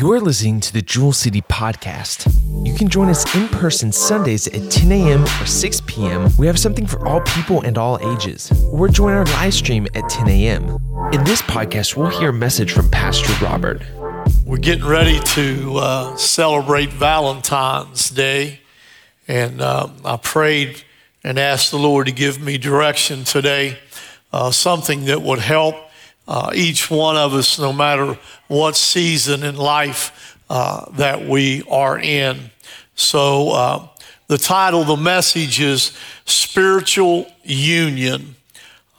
You're listening to the Jewel City Podcast. You can join us in person Sundays at 10 a.m. or 6 p.m. We have something for all people and all ages. Or join our live stream at 10 a.m. In this podcast, we'll hear a message from Pastor Robert. We're getting ready to uh, celebrate Valentine's Day, and uh, I prayed and asked the Lord to give me direction today, uh, something that would help uh, each one of us, no matter what season in life uh, that we are in. So, uh, the title, the message is Spiritual Union.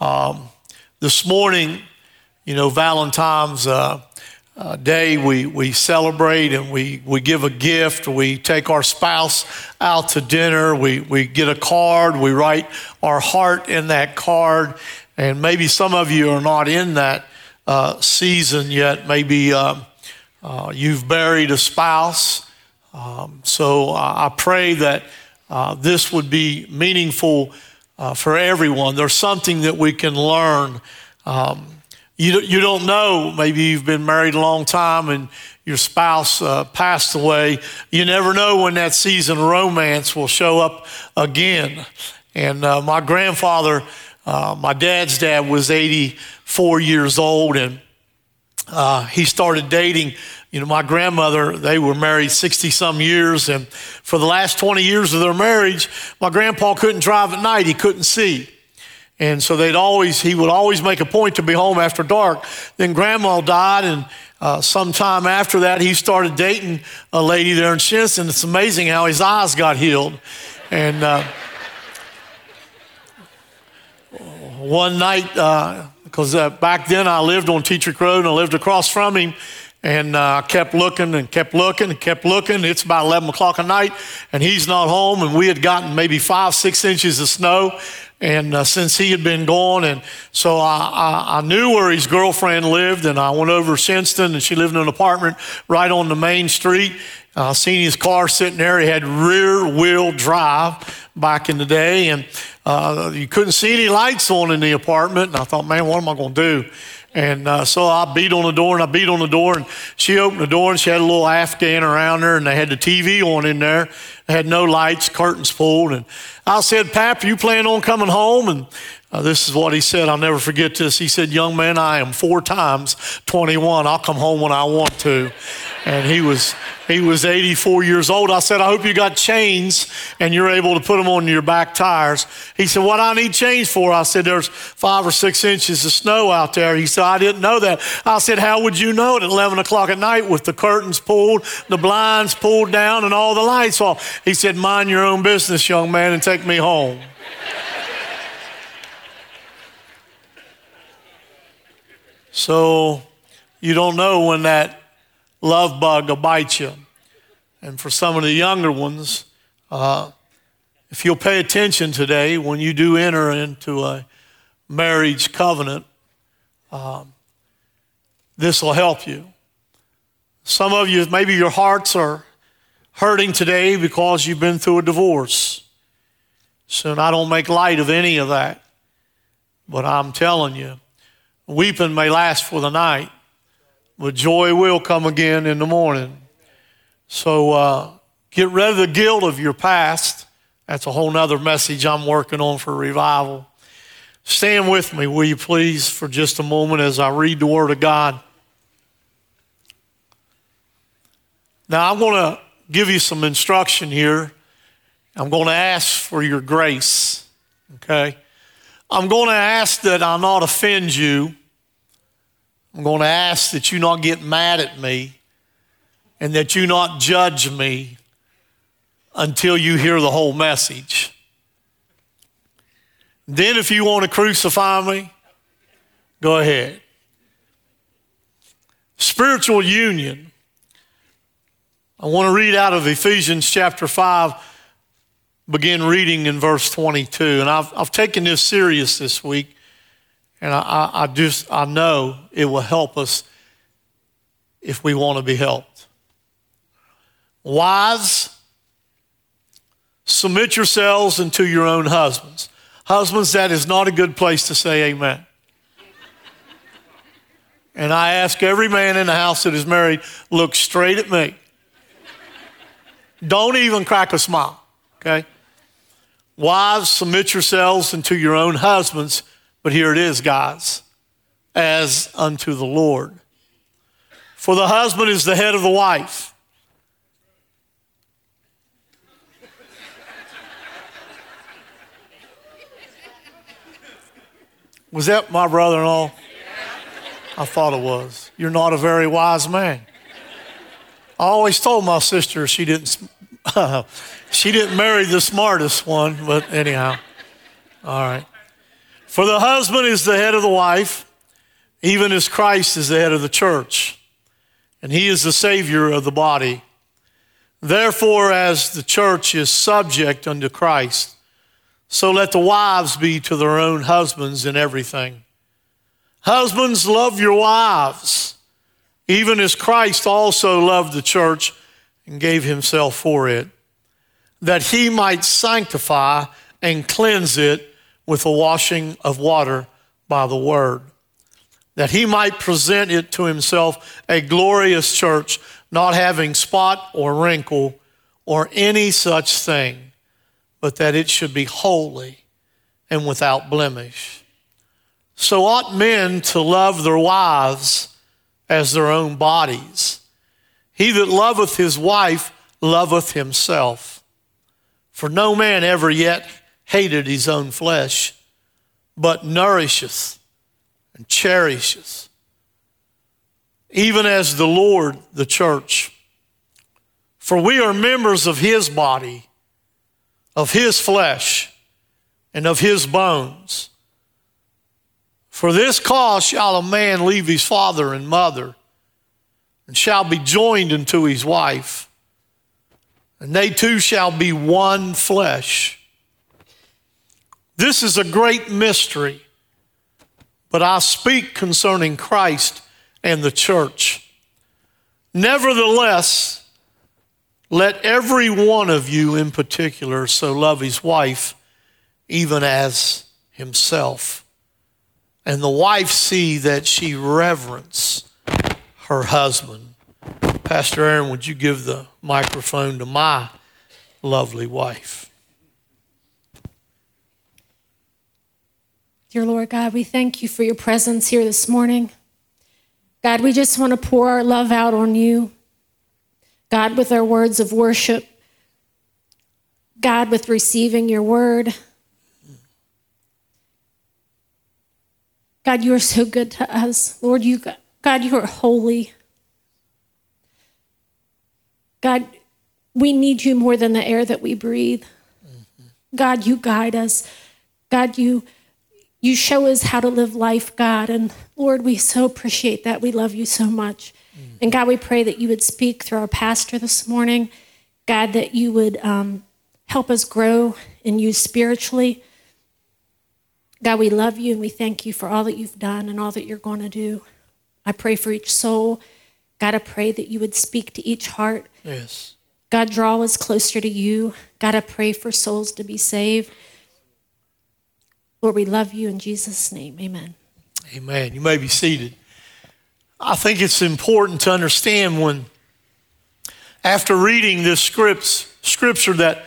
Um, this morning, you know, Valentine's uh, uh, Day, we, we celebrate and we, we give a gift. We take our spouse out to dinner. We, we get a card. We write our heart in that card. And maybe some of you are not in that uh, season yet. Maybe um, uh, you've buried a spouse. Um, so I pray that uh, this would be meaningful uh, for everyone. There's something that we can learn. Um, you, you don't know, maybe you've been married a long time and your spouse uh, passed away. You never know when that season of romance will show up again. And uh, my grandfather, uh, my dad's dad, was 84 years old, and uh, he started dating. You know, my grandmother, they were married 60 some years, and for the last 20 years of their marriage, my grandpa couldn't drive at night, he couldn't see. And so they'd always, he would always make a point to be home after dark. Then grandma died, and uh, sometime after that, he started dating a lady there in Shinnston. It's amazing how his eyes got healed. And uh, one night, because uh, uh, back then I lived on Teacher Road and I lived across from him, and I uh, kept looking and kept looking and kept looking. It's about 11 o'clock at night, and he's not home, and we had gotten maybe five, six inches of snow and uh, since he had been gone and so I, I, I, knew where his girlfriend lived and i went over to Shinnston and she lived in an apartment right on the main street i seen his car sitting there he had rear wheel drive back in the day and uh, you couldn't see any lights on in the apartment and i thought man what am i going to do and uh, so I beat on the door and I beat on the door and she opened the door and she had a little Afghan around her and they had the TV on in there. Had no lights, curtains pulled. And I said, Pap, you plan on coming home? And uh, this is what he said. I'll never forget this. He said, Young man, I am four times 21. I'll come home when I want to. And he was he was 84 years old. I said, I hope you got chains and you're able to put them on your back tires. He said, What I need chains for? I said, There's five or six inches of snow out there. He said, I didn't know that. I said, How would you know it at 11 o'clock at night with the curtains pulled, the blinds pulled down, and all the lights off? He said, Mind your own business, young man, and take me home. So you don't know when that love bug will bite you. And for some of the younger ones, uh, if you'll pay attention today when you do enter into a marriage covenant, um, this will help you. Some of you, maybe your hearts are hurting today because you've been through a divorce. So I don't make light of any of that. But I'm telling you, weeping may last for the night, but joy will come again in the morning. So uh, get rid of the guilt of your past. That's a whole nother message I'm working on for revival. Stand with me, will you please, for just a moment as I read the Word of God. Now, I'm going to give you some instruction here. I'm going to ask for your grace, okay? I'm going to ask that I not offend you. I'm going to ask that you not get mad at me and that you not judge me until you hear the whole message. Then, if you want to crucify me, go ahead. Spiritual union. I want to read out of Ephesians chapter 5, begin reading in verse 22. And I've, I've taken this serious this week and I, I, just, I know it will help us if we want to be helped. Wives, submit yourselves unto your own husbands. Husbands, that is not a good place to say amen. And I ask every man in the house that is married, look straight at me. Don't even crack a smile, okay? Wives, submit yourselves unto your own husbands, but here it is, guys, as unto the Lord. For the husband is the head of the wife. Was that my brother in law? I thought it was. You're not a very wise man. I always told my sister she didn't she didn't marry the smartest one, but anyhow. All right. For the husband is the head of the wife, even as Christ is the head of the church, and he is the savior of the body. Therefore, as the church is subject unto Christ, so let the wives be to their own husbands in everything. Husbands, love your wives, even as Christ also loved the church and gave himself for it, that he might sanctify and cleanse it with the washing of water by the word, that he might present it to himself a glorious church, not having spot or wrinkle or any such thing but that it should be holy and without blemish. So ought men to love their wives as their own bodies. He that loveth his wife loveth himself. For no man ever yet hated his own flesh, but nourisheth and cherisheth, even as the Lord the church. For we are members of his body of his flesh and of his bones. For this cause shall a man leave his father and mother, and shall be joined unto his wife, and they two shall be one flesh. This is a great mystery, but I speak concerning Christ and the church. Nevertheless, let every one of you in particular so love his wife even as himself. And the wife see that she reverence her husband. Pastor Aaron, would you give the microphone to my lovely wife? Dear Lord God, we thank you for your presence here this morning. God, we just want to pour our love out on you. God, with our words of worship, God, with receiving your word. God, you are so good to us. Lord, you, God, you are holy. God, we need you more than the air that we breathe. God, you guide us. God, you you show us how to live life, God. And Lord, we so appreciate that. We love you so much. And God, we pray that you would speak through our pastor this morning. God, that you would um, help us grow in you spiritually. God, we love you and we thank you for all that you've done and all that you're going to do. I pray for each soul. God, I pray that you would speak to each heart. Yes. God, draw us closer to you. God, I pray for souls to be saved. Lord, we love you in Jesus' name. Amen. Amen. You may be seated. I think it's important to understand when, after reading this scripts, scripture, that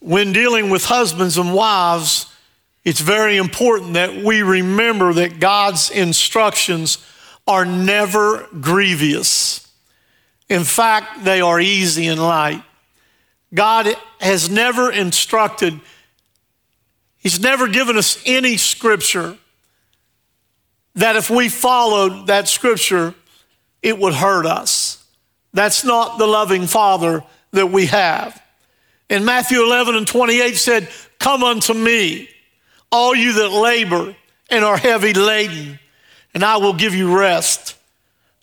when dealing with husbands and wives, it's very important that we remember that God's instructions are never grievous. In fact, they are easy and light. God has never instructed, He's never given us any scripture that if we followed that scripture, it would hurt us. That's not the loving Father that we have. In Matthew 11 and 28 said, Come unto me, all you that labor and are heavy laden, and I will give you rest.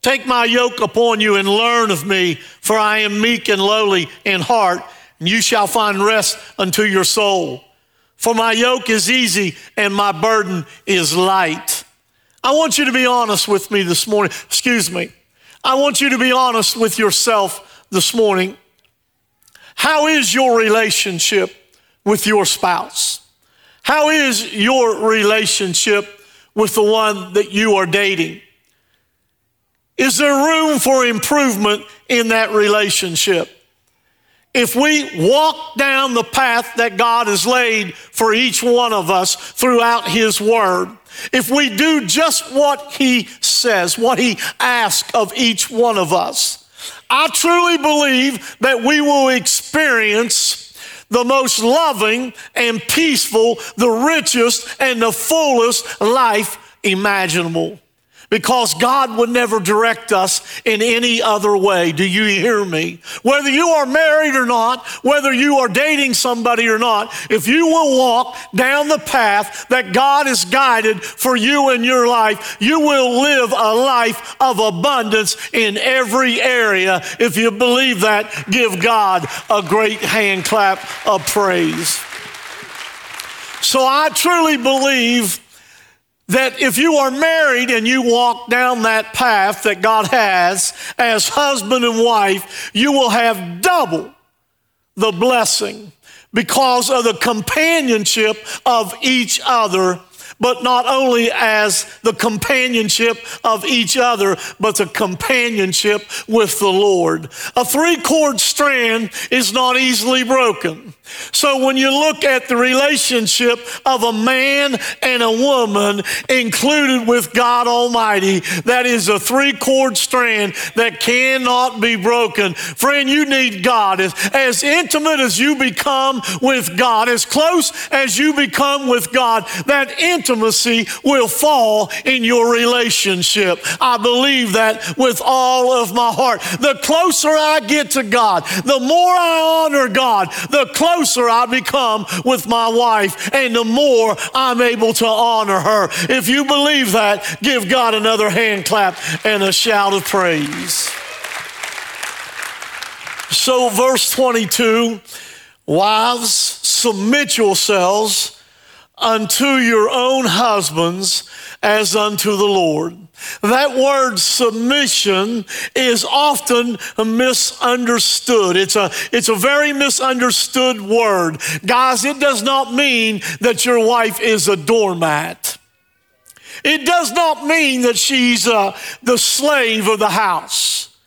Take my yoke upon you and learn of me, for I am meek and lowly in heart, and you shall find rest unto your soul. For my yoke is easy and my burden is light. I want you to be honest with me this morning. Excuse me. I want you to be honest with yourself this morning. How is your relationship with your spouse? How is your relationship with the one that you are dating? Is there room for improvement in that relationship? If we walk down the path that God has laid for each one of us throughout His Word, if we do just what He says, what He asks of each one of us, I truly believe that we will experience the most loving and peaceful, the richest and the fullest life imaginable because God would never direct us in any other way. Do you hear me? Whether you are married or not, whether you are dating somebody or not, if you will walk down the path that God has guided for you in your life, you will live a life of abundance in every area. If you believe that, give God a great hand clap of praise. So I truly believe that if you are married and you walk down that path that God has as husband and wife, you will have double the blessing because of the companionship of each other but not only as the companionship of each other, but the companionship with the Lord. A three cord strand is not easily broken. So when you look at the relationship of a man and a woman included with God Almighty, that is a three cord strand that cannot be broken. Friend, you need God. As, intimate as you become with God, as close as you become with God, that intimacy will fall in your relationship. I believe that with all of my heart. The closer I get to God, the more I honor God, the closer I become with my wife and the more I'm able to honor her. If you believe that, give God another hand clap and a shout of praise. So, verse 22 Wives, submit yourselves unto your own husbands as unto the Lord. That word submission is often misunderstood. It's a, it's a very misunderstood word. Guys, it does not mean that your wife is a doormat. It does not mean that she's uh, the slave of the house.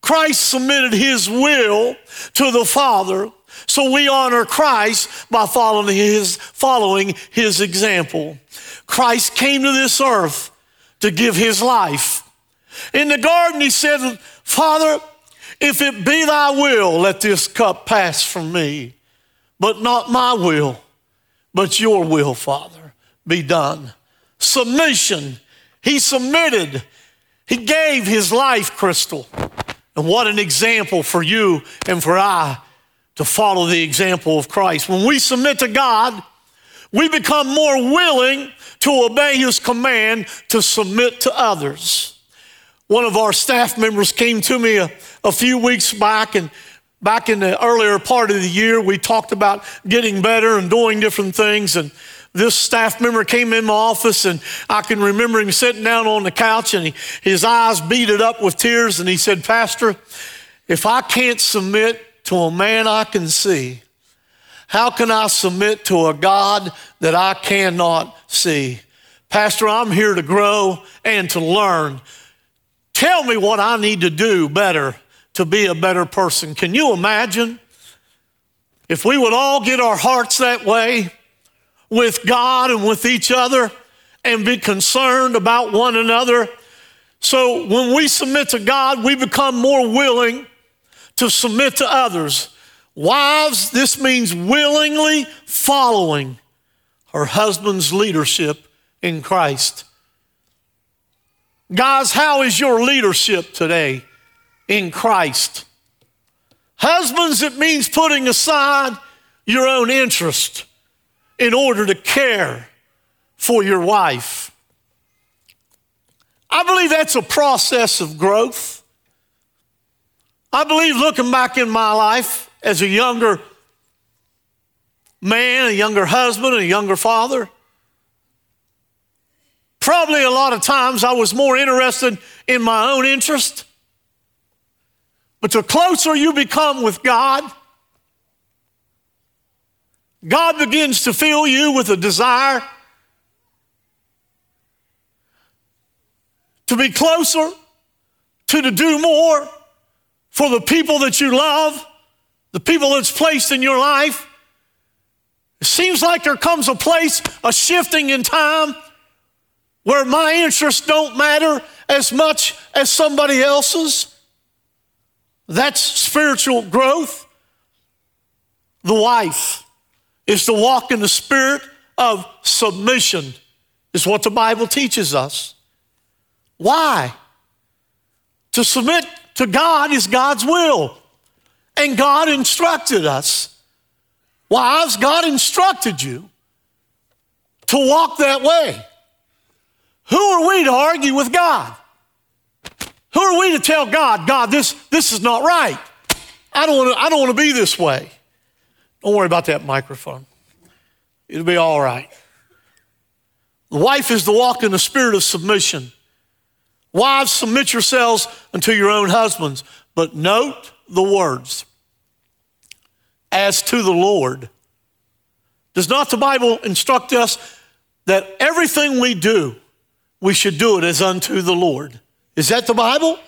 Christ submitted his will to the Father, so we honor Christ by following his, following his example. Christ came to this earth to give his life. In the garden, he said, Father, if it be thy will, let this cup pass from me. But not my will, but your will, Father, be done. Submission. He submitted. He gave his life, Crystal. And what an example for you and for I to follow the example of Christ. When we submit to God, we become more willing to obey his command to submit to others. One of our staff members came to me a, a few weeks back and back in the earlier part of the year, we talked about getting better and doing different things. And this staff member came in my office, and I can remember him sitting down on the couch, and he, his eyes beaded up with tears. And he said, Pastor, if I can't submit to a man I can see, how can I submit to a God that I cannot see? Pastor, I'm here to grow and to learn. Tell me what I need to do better to be a better person. Can you imagine if we would all get our hearts that way with God and with each other and be concerned about one another? So when we submit to God, we become more willing to submit to others. Wives, this means willingly following her husband's leadership in Christ. Guys, how is your leadership today in Christ? Husbands, it means putting aside your own interest in order to care for your wife. I believe that's a process of growth. I believe looking back in my life, as a younger man, a younger husband, a younger father. Probably a lot of times I was more interested in my own interest. But the closer you become with God, God begins to fill you with a desire to be closer to, to do more for the people that you love, the people that's placed in your life. It seems like there comes a place, a shifting in time, where my interests don't matter as much as somebody else's. That's spiritual growth. The wife is to walk in the spirit of submission, is what the Bible teaches us. Why? To submit to God is God's will. And God instructed us. Wives, God instructed you to walk that way. Who are we to argue with God? Who are we to tell God, God, this, this is not right? I don't, want to, I don't want to be this way. Don't worry about that microphone. It'll be all right. The wife is to walk in the spirit of submission. Wives, submit yourselves unto your own husbands. But note the words as to the Lord. Does not the Bible instruct us that everything we do, we should do it as unto the Lord? Is that the Bible?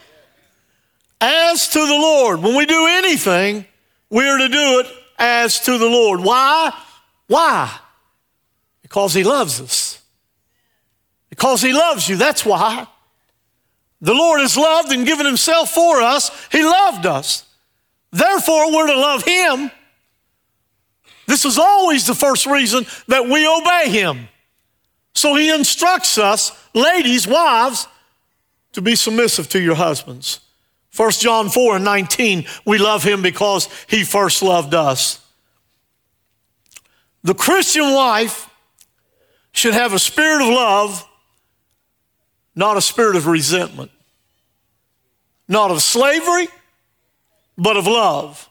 As to the Lord. When we do anything, we are to do it as to the Lord. Why? Why? Because He loves us. Because He loves you, that's why. The Lord has loved and given Himself for us. He loved us. Therefore, we're to love Him. This is always the first reason that we obey Him. So He instructs us, ladies, wives, to be submissive to your husbands. 1 John 4 and 19, we love Him because He first loved us. The Christian wife should have a spirit of love not a spirit of resentment, not of slavery, but of love.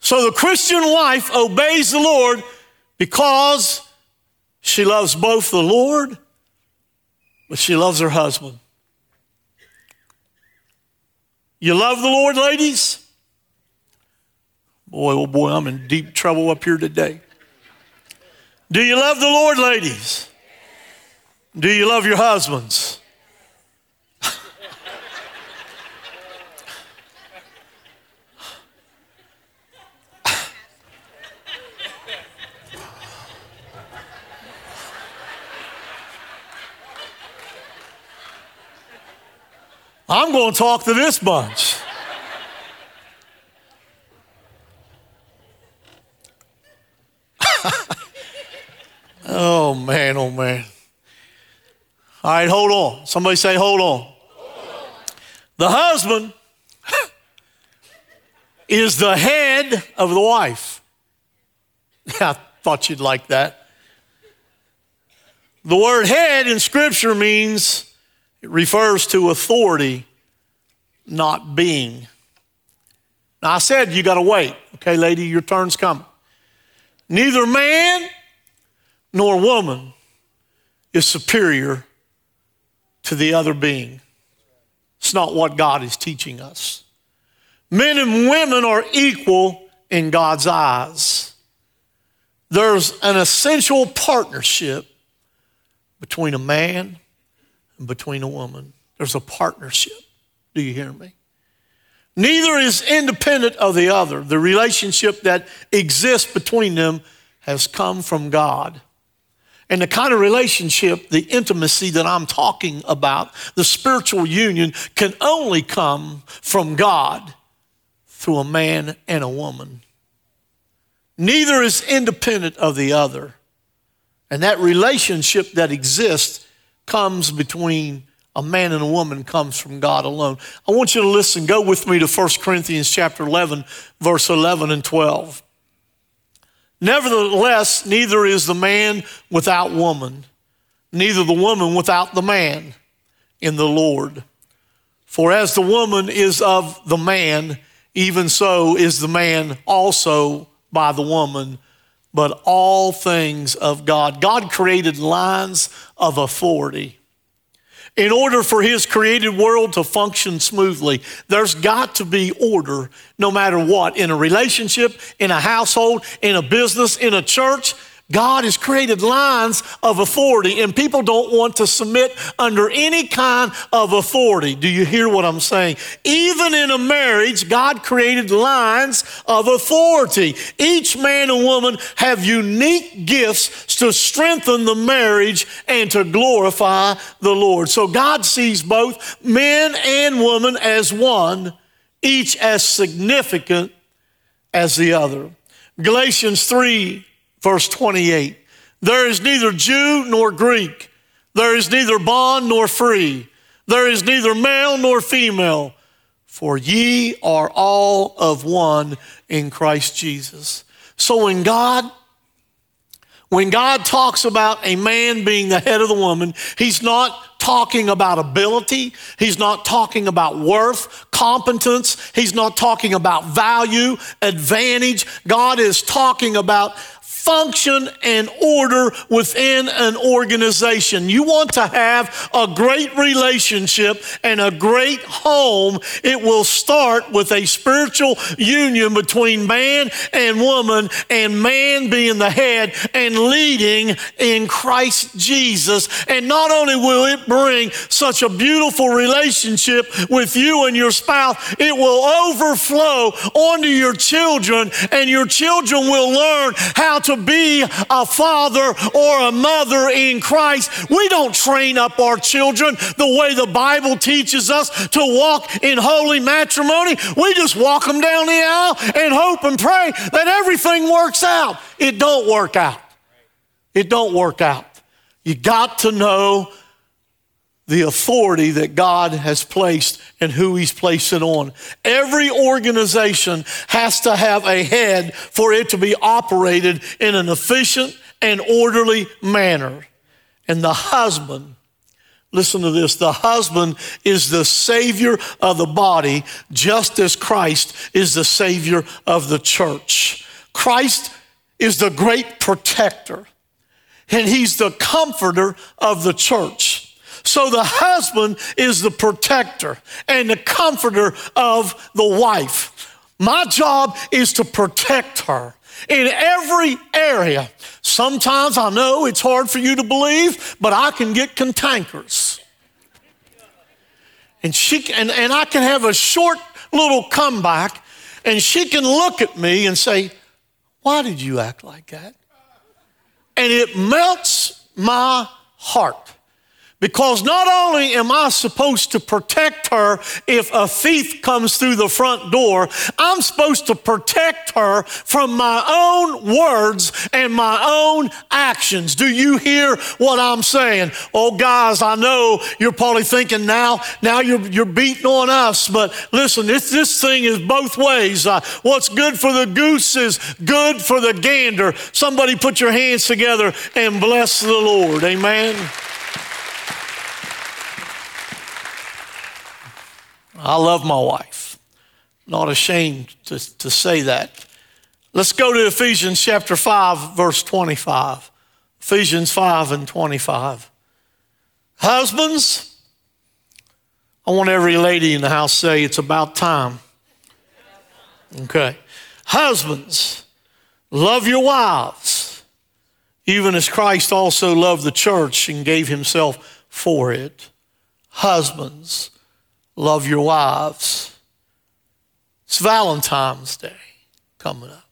So the Christian wife obeys the Lord because she loves both the Lord, but she loves her husband. You love the Lord, ladies? Boy, oh boy, I'm in deep trouble up here today. Do you love the Lord, ladies? Do you love your husbands? I'm going to talk to this bunch. oh, man, oh, man. All right, hold on. Somebody say, hold on. Hold on. The husband is the head of the wife. I thought you'd like that. The word head in Scripture means, it refers to authority, not being. Now, I said you got to wait. Okay, lady, your turn's coming. Neither man nor woman is superior to the other being. It's not what God is teaching us. Men and women are equal in God's eyes. There's an essential partnership between a man and between a woman. There's a partnership. Do you hear me? Neither is independent of the other. The relationship that exists between them has come from God. And the kind of relationship, the intimacy that I'm talking about, the spiritual union, can only come from God through a man and a woman. Neither is independent of the other. And that relationship that exists comes between a man and a woman comes from God alone. I want you to listen. Go with me to 1 Corinthians chapter 11, verse 11 and 12. Nevertheless, neither is the man without woman, neither the woman without the man in the Lord. For as the woman is of the man, even so is the man also by the woman, but all things of God. God created lines of authority in order for his created world to function smoothly, there's got to be order no matter what in a relationship, in a household, in a business, in a church. God has created lines of authority, and people don't want to submit under any kind of authority. Do you hear what I'm saying? Even in a marriage, God created lines of authority. Each man and woman have unique gifts to strengthen the marriage and to glorify the Lord. So God sees both men and women as one, each as significant as the other. Galatians 3 verse 28. There is neither Jew nor Greek. There is neither bond nor free. There is neither male nor female. For ye are all of one in Christ Jesus. So when God when God talks about a man being the head of the woman, he's not talking about ability. He's not talking about worth, competence. He's not talking about value, advantage. God is talking about function and order within an organization. You want to have a great relationship and a great home, it will start with a spiritual union between man and woman, and man being the head and leading in Christ Jesus. And not only will it bring such a beautiful relationship with you and your spouse, it will overflow onto your children, and your children will learn how to be a father or a mother in Christ. We don't train up our children the way the Bible teaches us to walk in holy matrimony. We just walk them down the aisle and hope and pray that everything works out. It don't work out. It don't work out. You got to know the authority that God has placed and who He's placed it on. Every organization has to have a head for it to be operated in an efficient and orderly manner. And the husband, listen to this, the husband is the savior of the body, just as Christ is the savior of the church. Christ is the great protector, and He's the comforter of the church. So the husband is the protector and the comforter of the wife. My job is to protect her in every area. Sometimes I know it's hard for you to believe, but I can get cantankerous. And she and, and I can have a short little comeback, and she can look at me and say, Why did you act like that? And it melts my heart. Because not only am I supposed to protect her if a thief comes through the front door, I'm supposed to protect her from my own words and my own actions. Do you hear what I'm saying? Oh, guys, I know you're probably thinking now, now you're, you're beating on us, but listen, this, this thing is both ways. Uh, what's good for the goose is good for the gander. Somebody put your hands together and bless the Lord. Amen. I love my wife. Not ashamed to, to say that. Let's go to Ephesians chapter 5, verse 25. Ephesians 5 and 25. Husbands, I want every lady in the house say it's about time. Okay. Husbands, love your wives, even as Christ also loved the church and gave himself for it. Husbands, Love your wives. It's Valentine's Day coming up.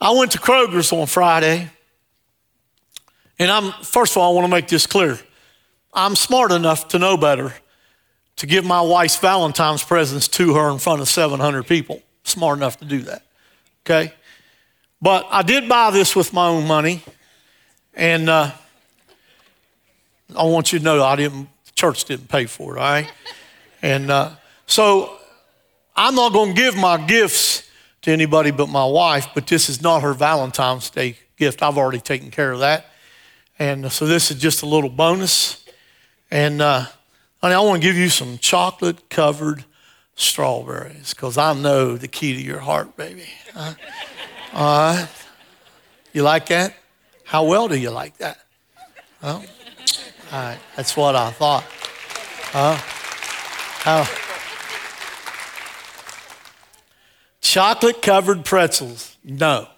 I went to Kroger's on Friday, and I'm, first of all, I want to make this clear. I'm smart enough to know better to give my wife's Valentine's presents to her in front of 700 people. Smart enough to do that. Okay? But I did buy this with my own money, and uh, I want you to know I didn't church didn't pay for it, all right? And uh, so I'm not going to give my gifts to anybody but my wife, but this is not her Valentine's Day gift. I've already taken care of that. And so this is just a little bonus. And uh, honey, I want to give you some chocolate covered strawberries because I know the key to your heart, baby. Uh, right. You like that? How well do you like that? Well, Right, that's what I thought. Huh? Oh. Chocolate covered pretzels. No.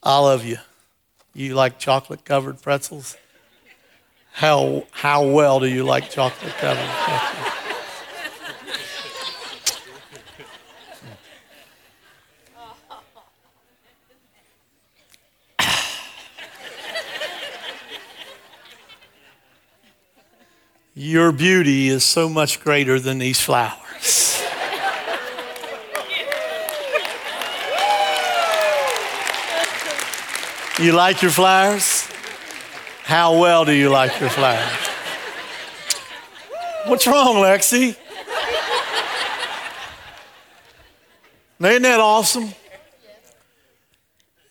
I love you. You like chocolate covered pretzels? How, how well do you like chocolate covered pretzels? Your beauty is so much greater than these flowers. You like your flowers? How well do you like your flowers? What's wrong, Lexi? Ain't that awesome?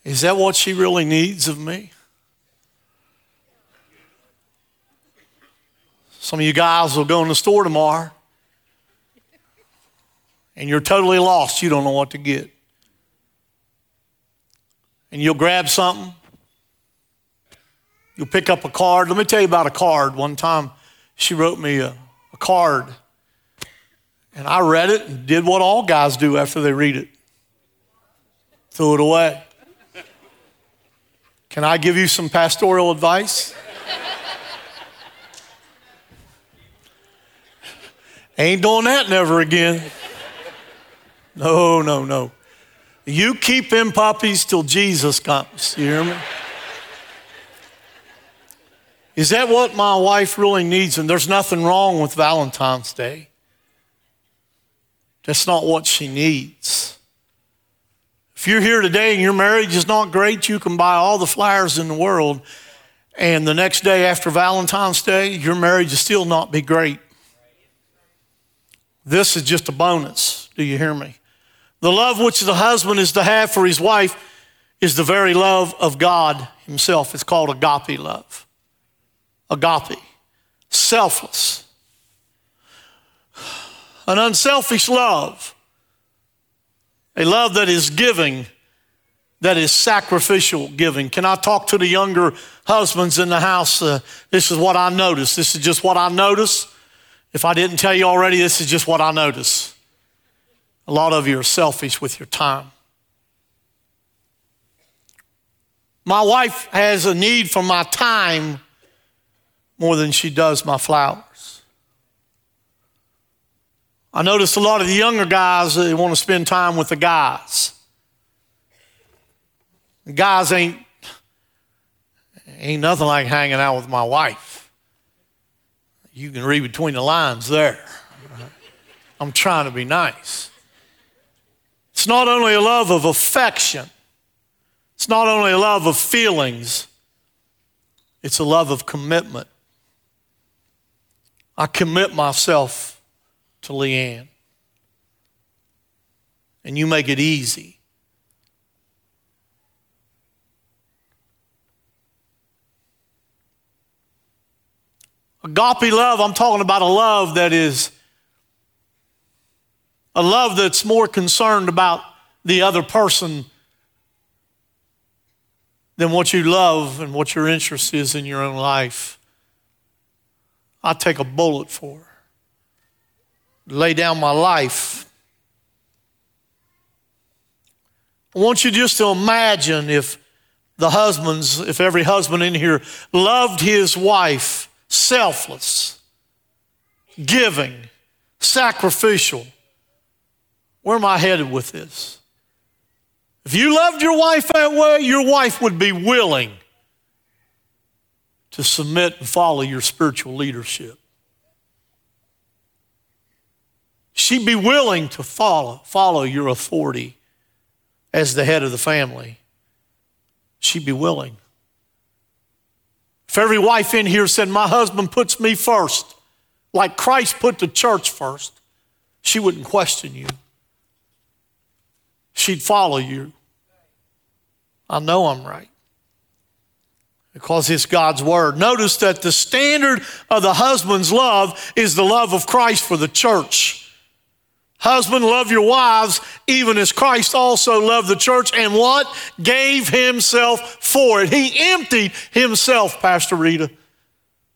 Is that what she really needs of me? Some of you guys will go in the store tomorrow and you're totally lost. You don't know what to get. And you'll grab something. You'll pick up a card. Let me tell you about a card. One time she wrote me a, a card and I read it and did what all guys do after they read it threw it away. Can I give you some pastoral advice? Ain't doing that never again. No, no, no. You keep them puppies till Jesus comes. You hear me? Is that what my wife really needs? And there's nothing wrong with Valentine's Day. That's not what she needs. If you're here today and your marriage is not great, you can buy all the flowers in the world, and the next day after Valentine's Day, your marriage will still not be great. This is just a bonus. Do you hear me? The love which the husband is to have for his wife is the very love of God Himself. It's called agape love. Agape, selfless, an unselfish love, a love that is giving, that is sacrificial giving. Can I talk to the younger husbands in the house? Uh, this is what I notice. This is just what I notice. If I didn't tell you already, this is just what I notice. A lot of you are selfish with your time. My wife has a need for my time more than she does my flowers. I notice a lot of the younger guys, they want to spend time with the guys. The guys ain't, ain't nothing like hanging out with my wife. You can read between the lines there. I'm trying to be nice. It's not only a love of affection, it's not only a love of feelings, it's a love of commitment. I commit myself to Leanne. And you make it easy. Agape love, I'm talking about a love that is a love that's more concerned about the other person than what you love and what your interest is in your own life. I take a bullet for. Lay down my life. I want you just to imagine if the husbands, if every husband in here loved his wife selfless, giving, sacrificial. Where am I headed with this? If you loved your wife that way, your wife would be willing to submit and follow your spiritual leadership. She'd be willing to follow, follow your authority as the head of the family. She'd be willing. If every wife in here said, My husband puts me first, like Christ put the church first, she wouldn't question you. She'd follow you. I know I'm right because it's God's word. Notice that the standard of the husband's love is the love of Christ for the church. Husband, love your wives, even as Christ also loved the church and what? Gave himself for it. He emptied himself, Pastor Rita,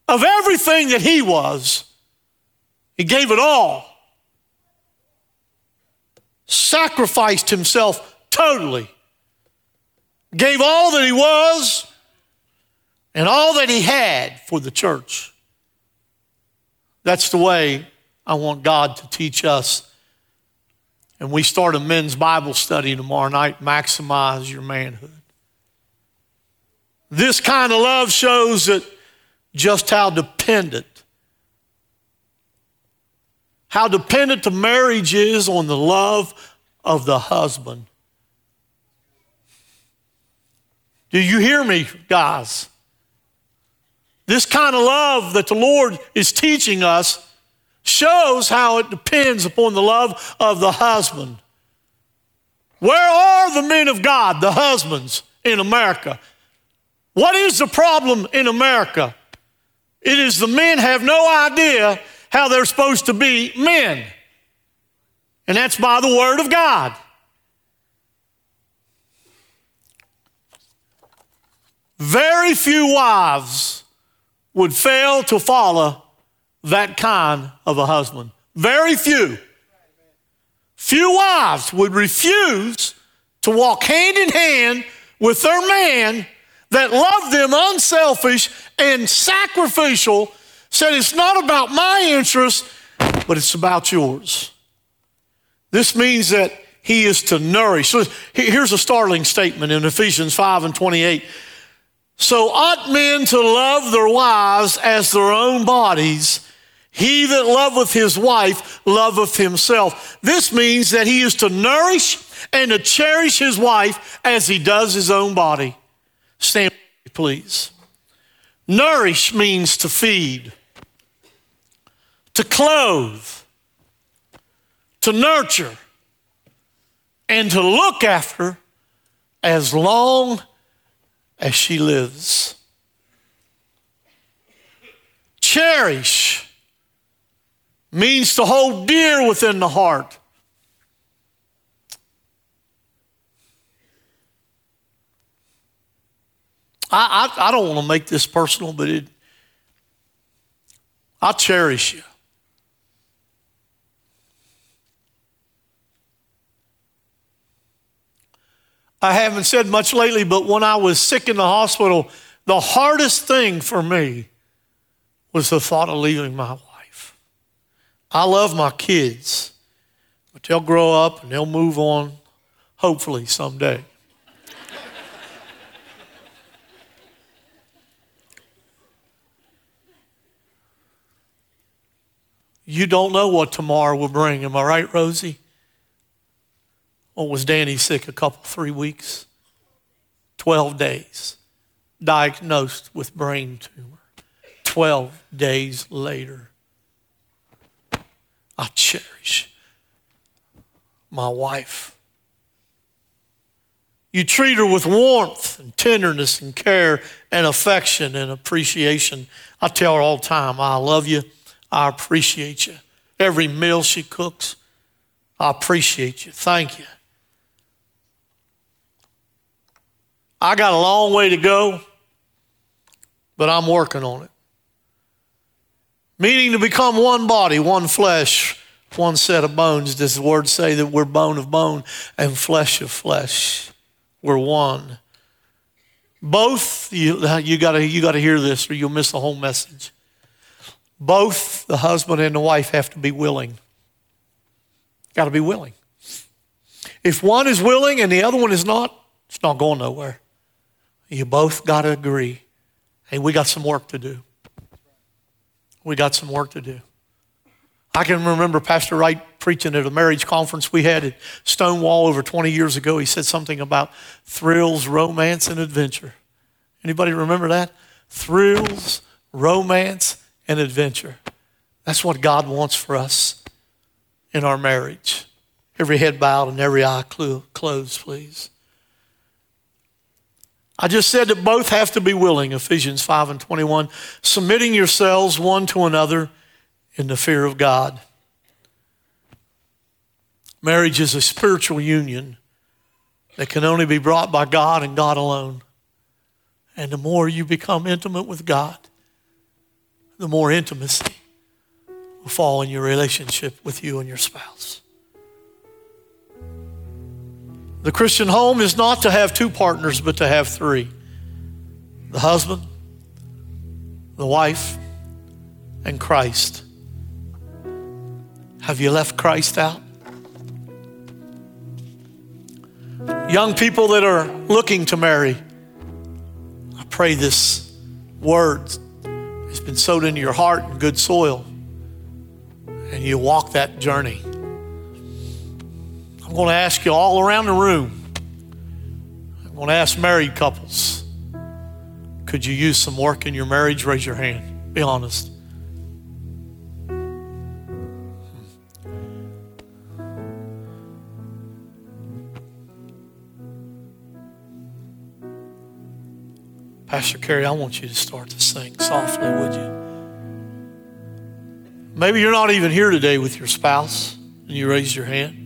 of everything that he was. He gave it all. Sacrificed himself totally gave all that he was and all that he had for the church. That's the way I want God to teach us. And we start a men's Bible study tomorrow night. Maximize your manhood. This kind of love shows that just how dependent, how dependent the marriage is on the love of the husband. Do you hear me, guys? This kind of love that the Lord is teaching us shows how it depends upon the love of the husband. Where are the men of God, the husbands in America? What is the problem in America? It is the men have no idea how they're supposed to be men. And that's by the Word of God. Very few wives would fail to follow that kind of a husband. Very few. Few wives would refuse to walk hand in hand with their man that loved them unselfish and sacrificial, said, It's not about my interest, but it's about yours. This means that he is to nourish. So here's a startling statement in Ephesians 5 and 28. So ought men to love their wives as their own bodies. He that loveth his wife loveth himself. This means that he is to nourish and to cherish his wife as he does his own body. Stand, please. Nourish means to feed, to clothe, to nurture, and to look after as long as she lives. Cherish means to hold dear within the heart. I, I, I don't want to make this personal, but it, I cherish you. I haven't said much lately, but when I was sick in the hospital, the hardest thing for me was the thought of leaving my wife. I love my kids, but they'll grow up and they'll move on, hopefully, someday. You don't know what tomorrow will bring. Am I right, Rosie? Or was Danny sick a couple, three weeks? 12 days. Diagnosed with brain tumor. 12 days later. I cherish my wife. You treat her with warmth and tenderness and care and affection and appreciation. I tell her all the time, I love you. I appreciate you. Every meal she cooks, I appreciate you. Thank you. I got a long way to go, but I'm working on it. Meaning to become one body, one flesh, one set of bones. Does the word say that we're bone of bone and flesh of flesh? We're one. Both, you, you got you to hear this or you'll miss the whole message both the husband and the wife have to be willing. Got to be willing. If one is willing and the other one is not, it's not going nowhere. You both got to agree. Hey, we got some work to do. We got some work to do. I can remember Pastor Wright preaching at a marriage conference we had at Stonewall over 20 years ago. He said something about thrills, romance, and adventure. Anybody remember that? Thrills, romance, and adventure. That's what God wants for us in our marriage. Every head bowed and every eye closed, please. I just said that both have to be willing, Ephesians 5 and 21, submitting yourselves one to another in the fear of God. Marriage is a spiritual union that can only be brought by God and God alone. And the more you become intimate with God, the more intimacy will fall in your relationship with you and your spouse. The Christian home is not to have two partners, but to have three the husband, the wife, and Christ. Have you left Christ out? Young people that are looking to marry, I pray this word has been sowed into your heart in good soil and you walk that journey. I'm going to ask you all around the room. I'm going to ask married couples. Could you use some work in your marriage? Raise your hand. Be honest. Pastor Kerry, I want you to start to sing softly, would you? Maybe you're not even here today with your spouse and you raise your hand.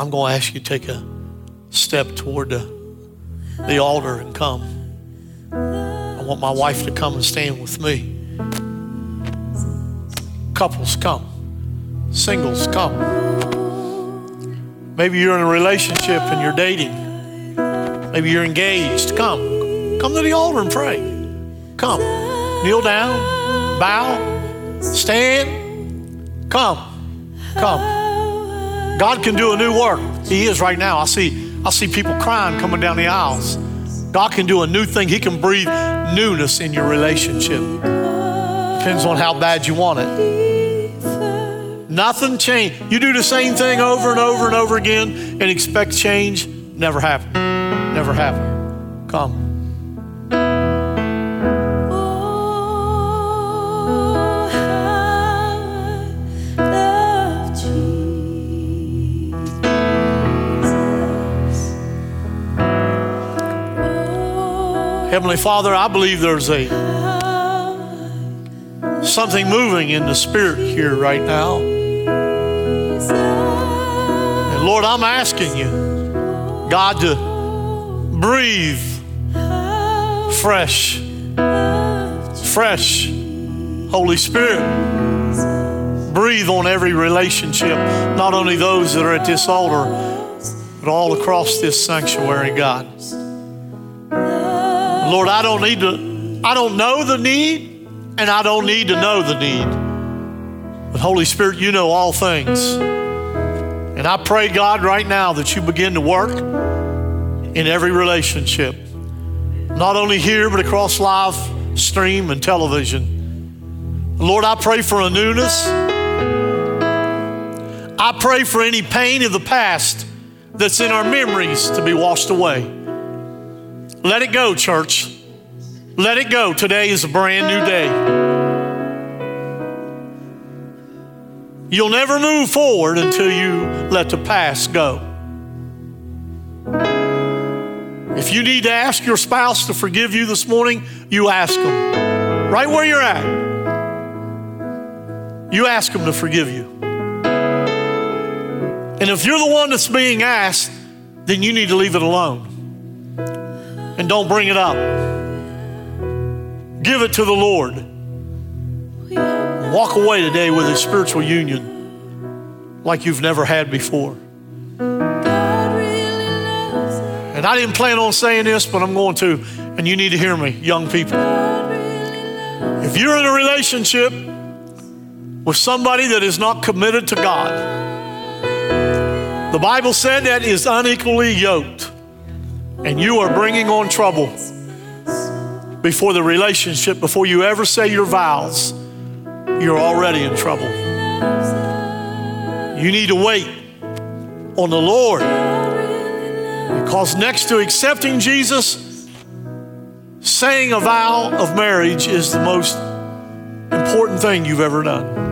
I'm going to ask you to take a step toward the, the altar and come. I want my wife to come and stand with me. Couples, come. Singles, come. Maybe you're in a relationship and you're dating. Maybe you're engaged. Come. Come to the altar and pray. Come. Kneel down, bow, stand. Come. Come. God can do a new work. He is right now. I see, I see people crying coming down the aisles. God can do a new thing. He can breathe newness in your relationship. Depends on how bad you want it. Nothing changed. You do the same thing over and over and over again and expect change. Never happen. Never happen. Come. Heavenly Father, I believe there's a something moving in the spirit here right now. And Lord, I'm asking you, God, to breathe fresh, fresh, Holy Spirit. Breathe on every relationship, not only those that are at this altar, but all across this sanctuary, God. Lord, I don't need to, I don't know the need, and I don't need to know the need. But Holy Spirit, you know all things. And I pray, God, right now that you begin to work in every relationship, not only here, but across live stream and television. Lord, I pray for a newness. I pray for any pain of the past that's in our memories to be washed away. Let it go, church. Let it go. Today is a brand new day. You'll never move forward until you let the past go. If you need to ask your spouse to forgive you this morning, you ask them. Right where you're at. You ask them to forgive you. And if you're the one that's being asked, then you need to leave it alone and don't bring it up. Give it to the Lord. Walk away today with a spiritual union like you've never had before. And I didn't plan on saying this, but I'm going to, and you need to hear me, young people. If you're in a relationship with somebody that is not committed to God, the Bible said that is unequally yoked and you are bringing on trouble before the relationship, before you ever say your vows, you're already in trouble. You need to wait on the Lord because next to accepting Jesus, saying a vow of marriage is the most important thing you've ever done.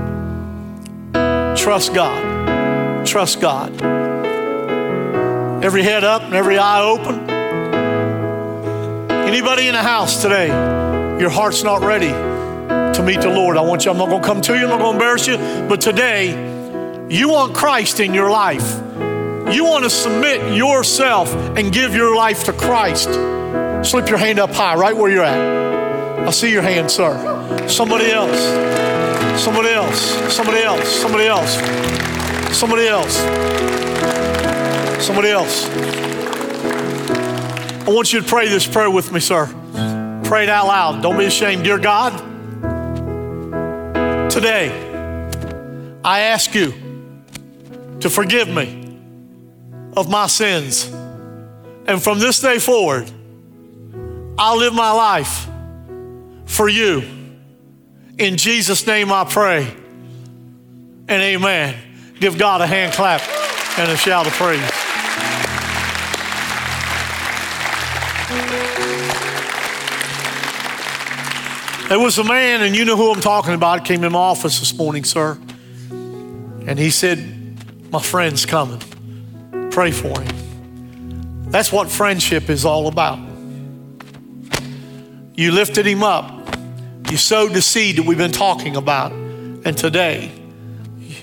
Trust God. Trust God. Every head up and every eye open. Anybody in the house today, your heart's not ready to meet the Lord. I want you, I'm not going to come to you, I'm not going to embarrass you, but today, you want Christ in your life. You want to submit yourself and give your life to Christ. Slip your hand up high, right where you're at. I see your hand, sir. Somebody else. Somebody else. Somebody else. Somebody else. Somebody else. Somebody else. I want you to pray this prayer with me, sir. Pray it out loud. Don't be ashamed. Dear God, today I ask you to forgive me of my sins. And from this day forward, I'll live my life for you. In Jesus' name I pray. And amen. Give God a hand clap and a shout of praise. There was a man, and you know who I'm talking about, came in my office this morning, sir. And he said, My friend's coming. Pray for him. That's what friendship is all about. You lifted him up. You sowed the seed that we've been talking about. And today,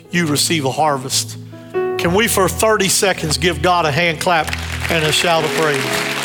you receive a harvest. Can we, for 30 seconds, give God a hand clap and a shout of praise?